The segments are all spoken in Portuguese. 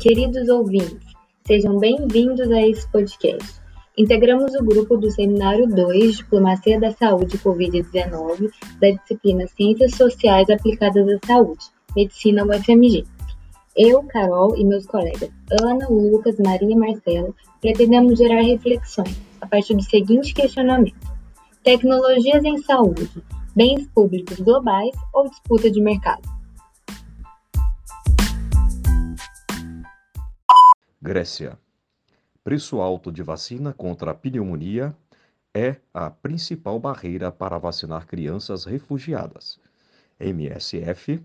Queridos ouvintes, sejam bem-vindos a esse podcast. Integramos o grupo do Seminário 2 Diplomacia da Saúde Covid-19 da disciplina Ciências Sociais Aplicadas à Saúde, Medicina UFMG. Eu, Carol e meus colegas Ana, Lucas, Maria e Marcelo pretendemos gerar reflexões a partir do seguinte questionamento: Tecnologias em saúde, bens públicos globais ou disputa de mercado? Grécia. Preço alto de vacina contra a pneumonia é a principal barreira para vacinar crianças refugiadas. MSF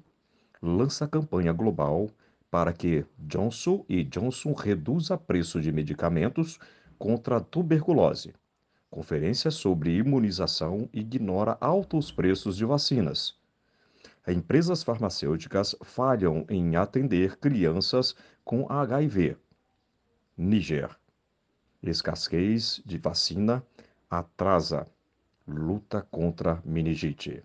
lança campanha global para que Johnson Johnson reduza preço de medicamentos contra a tuberculose. Conferência sobre imunização ignora altos preços de vacinas. Empresas farmacêuticas falham em atender crianças com HIV. Níger. Escassez de vacina atrasa luta contra meningite.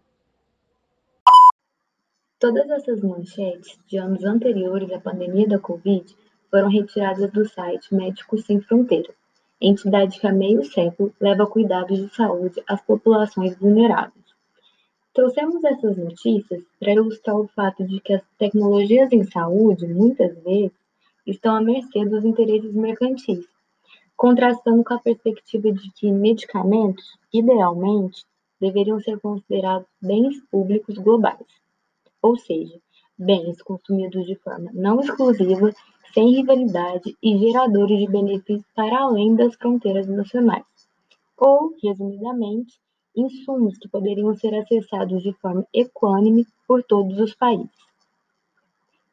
Todas essas manchetes de anos anteriores à pandemia da Covid foram retiradas do site Médicos Sem Fronteiras, entidade que há meio século leva cuidados de saúde às populações vulneráveis. Trouxemos essas notícias para ilustrar o fato de que as tecnologias em saúde, muitas vezes, estão à mercê dos interesses mercantis, contrastando com a perspectiva de que medicamentos, idealmente, deveriam ser considerados bens públicos globais, ou seja, bens consumidos de forma não exclusiva, sem rivalidade e geradores de benefícios para além das fronteiras nacionais, ou, resumidamente, insumos que poderiam ser acessados de forma equânime por todos os países.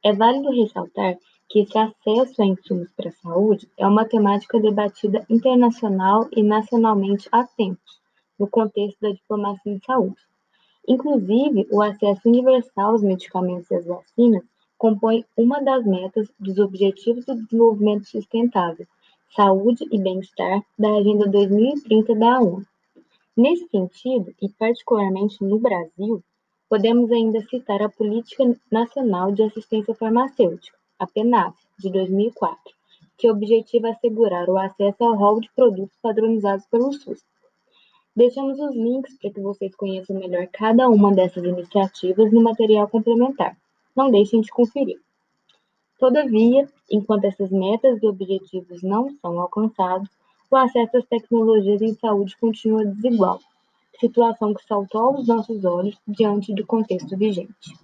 É válido ressaltar que esse acesso a insumos para a saúde é uma temática debatida internacional e nacionalmente há tempos, no contexto da diplomacia em saúde. Inclusive, o acesso universal aos medicamentos e às vacinas compõe uma das metas dos Objetivos do Desenvolvimento Sustentável, Saúde e Bem-Estar da Agenda 2030 da ONU. Nesse sentido, e particularmente no Brasil, podemos ainda citar a Política Nacional de Assistência Farmacêutica, a PENAF, de 2004, que objetiva assegurar o acesso ao rol de produtos padronizados pelo SUS. Deixamos os links para que vocês conheçam melhor cada uma dessas iniciativas no material complementar. Não deixem de conferir. Todavia, enquanto essas metas e objetivos não são alcançados, o acesso às tecnologias em saúde continua desigual, situação que saltou aos nossos olhos diante do contexto vigente.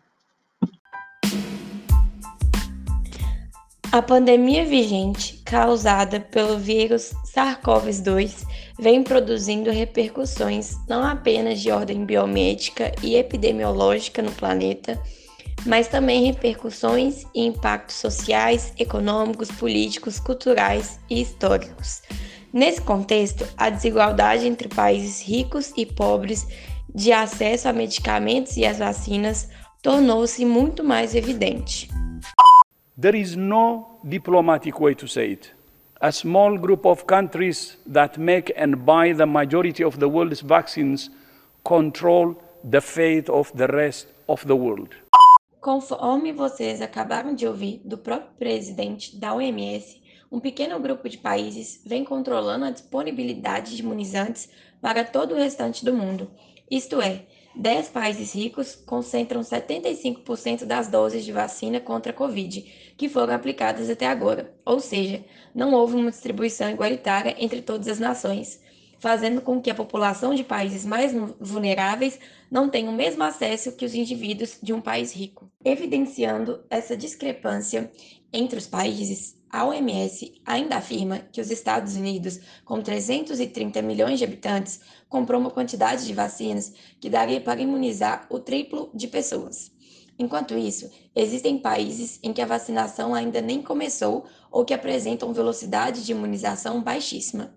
A pandemia vigente, causada pelo vírus SARS-CoV-2, vem produzindo repercussões não apenas de ordem biomédica e epidemiológica no planeta, mas também repercussões e impactos sociais, econômicos, políticos, culturais e históricos. Nesse contexto, a desigualdade entre países ricos e pobres de acesso a medicamentos e às vacinas tornou-se muito mais evidente. There is no diplomatic way to say it. A small group of countries that make and buy the majority of the world's vaccines control the fate of the rest of the world. Conforme vocês acabaram de ouvir do próprio presidente da OMS, um pequeno grupo de países vem controlando a disponibilidade de imunizantes para todo o restante do mundo. Isto é, 10 países ricos concentram 75% das doses de vacina contra a Covid que foram aplicadas até agora, ou seja, não houve uma distribuição igualitária entre todas as nações, fazendo com que a população de países mais vulneráveis não tenha o mesmo acesso que os indivíduos de um país rico. Evidenciando essa discrepância entre os países, a OMS ainda afirma que os Estados Unidos, com 330 milhões de habitantes, comprou uma quantidade de vacinas que daria para imunizar o triplo de pessoas. Enquanto isso, existem países em que a vacinação ainda nem começou ou que apresentam velocidade de imunização baixíssima.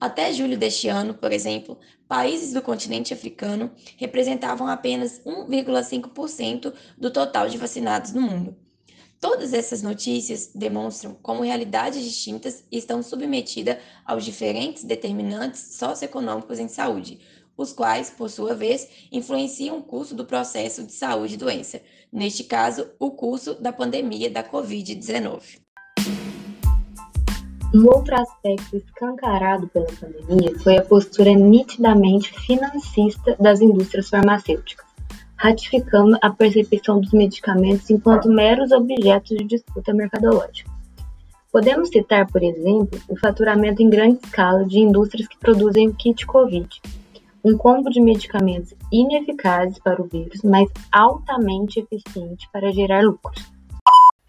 Até julho deste ano, por exemplo, países do continente africano representavam apenas 1,5% do total de vacinados no mundo. Todas essas notícias demonstram como realidades distintas estão submetidas aos diferentes determinantes socioeconômicos em saúde, os quais, por sua vez, influenciam o curso do processo de saúde e doença, neste caso, o curso da pandemia da Covid-19. Um outro aspecto escancarado pela pandemia foi a postura nitidamente financista das indústrias farmacêuticas, ratificando a percepção dos medicamentos enquanto meros objetos de disputa mercadológica. Podemos citar, por exemplo, o faturamento em grande escala de indústrias que produzem o kit Covid, um combo de medicamentos ineficazes para o vírus, mas altamente eficiente para gerar lucros.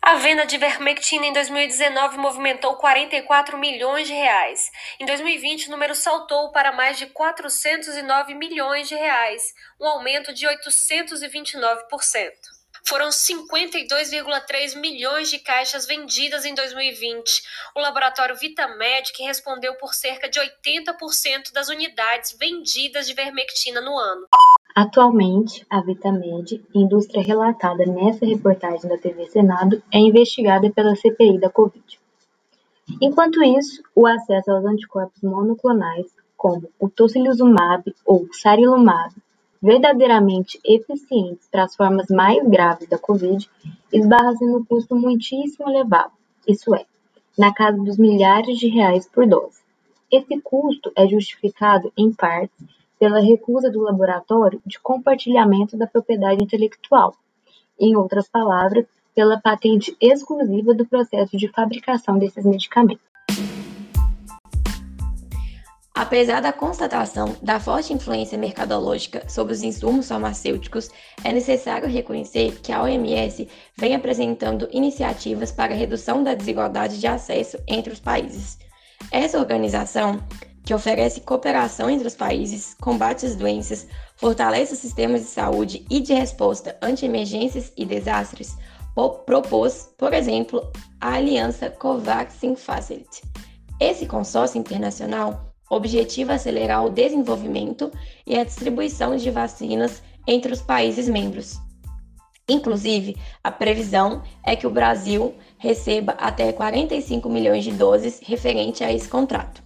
A venda de vermectina em 2019 movimentou 44 milhões de reais. Em 2020, o número saltou para mais de 409 milhões de reais, um aumento de 829%. Foram 52,3 milhões de caixas vendidas em 2020. O laboratório Vitamedic respondeu por cerca de 80% das unidades vendidas de vermectina no ano. Atualmente, a Vitamed, indústria relatada nessa reportagem da TV Senado, é investigada pela CPI da Covid. Enquanto isso, o acesso aos anticorpos monoclonais, como o tocilizumab ou sarilumab, verdadeiramente eficientes para as formas mais graves da Covid, esbarra-se no custo muitíssimo elevado, isso é, na casa dos milhares de reais por dose. Esse custo é justificado, em parte, pela recusa do laboratório de compartilhamento da propriedade intelectual, em outras palavras, pela patente exclusiva do processo de fabricação desses medicamentos. Apesar da constatação da forte influência mercadológica sobre os insumos farmacêuticos, é necessário reconhecer que a OMS vem apresentando iniciativas para redução da desigualdade de acesso entre os países. Essa organização, que oferece cooperação entre os países, combate as doenças, fortalece os sistemas de saúde e de resposta ante emergências e desastres, propôs, por exemplo, a aliança Covaxin Facility. Esse consórcio internacional objetiva acelerar o desenvolvimento e a distribuição de vacinas entre os países membros. Inclusive, a previsão é que o Brasil receba até 45 milhões de doses referente a esse contrato.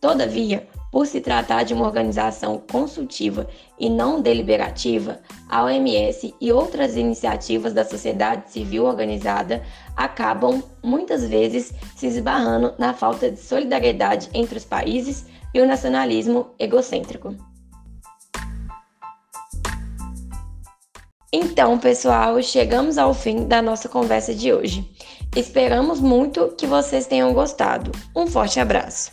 Todavia, por se tratar de uma organização consultiva e não deliberativa, a OMS e outras iniciativas da sociedade civil organizada acabam muitas vezes se esbarrando na falta de solidariedade entre os países e o nacionalismo egocêntrico. Então, pessoal, chegamos ao fim da nossa conversa de hoje. Esperamos muito que vocês tenham gostado. Um forte abraço!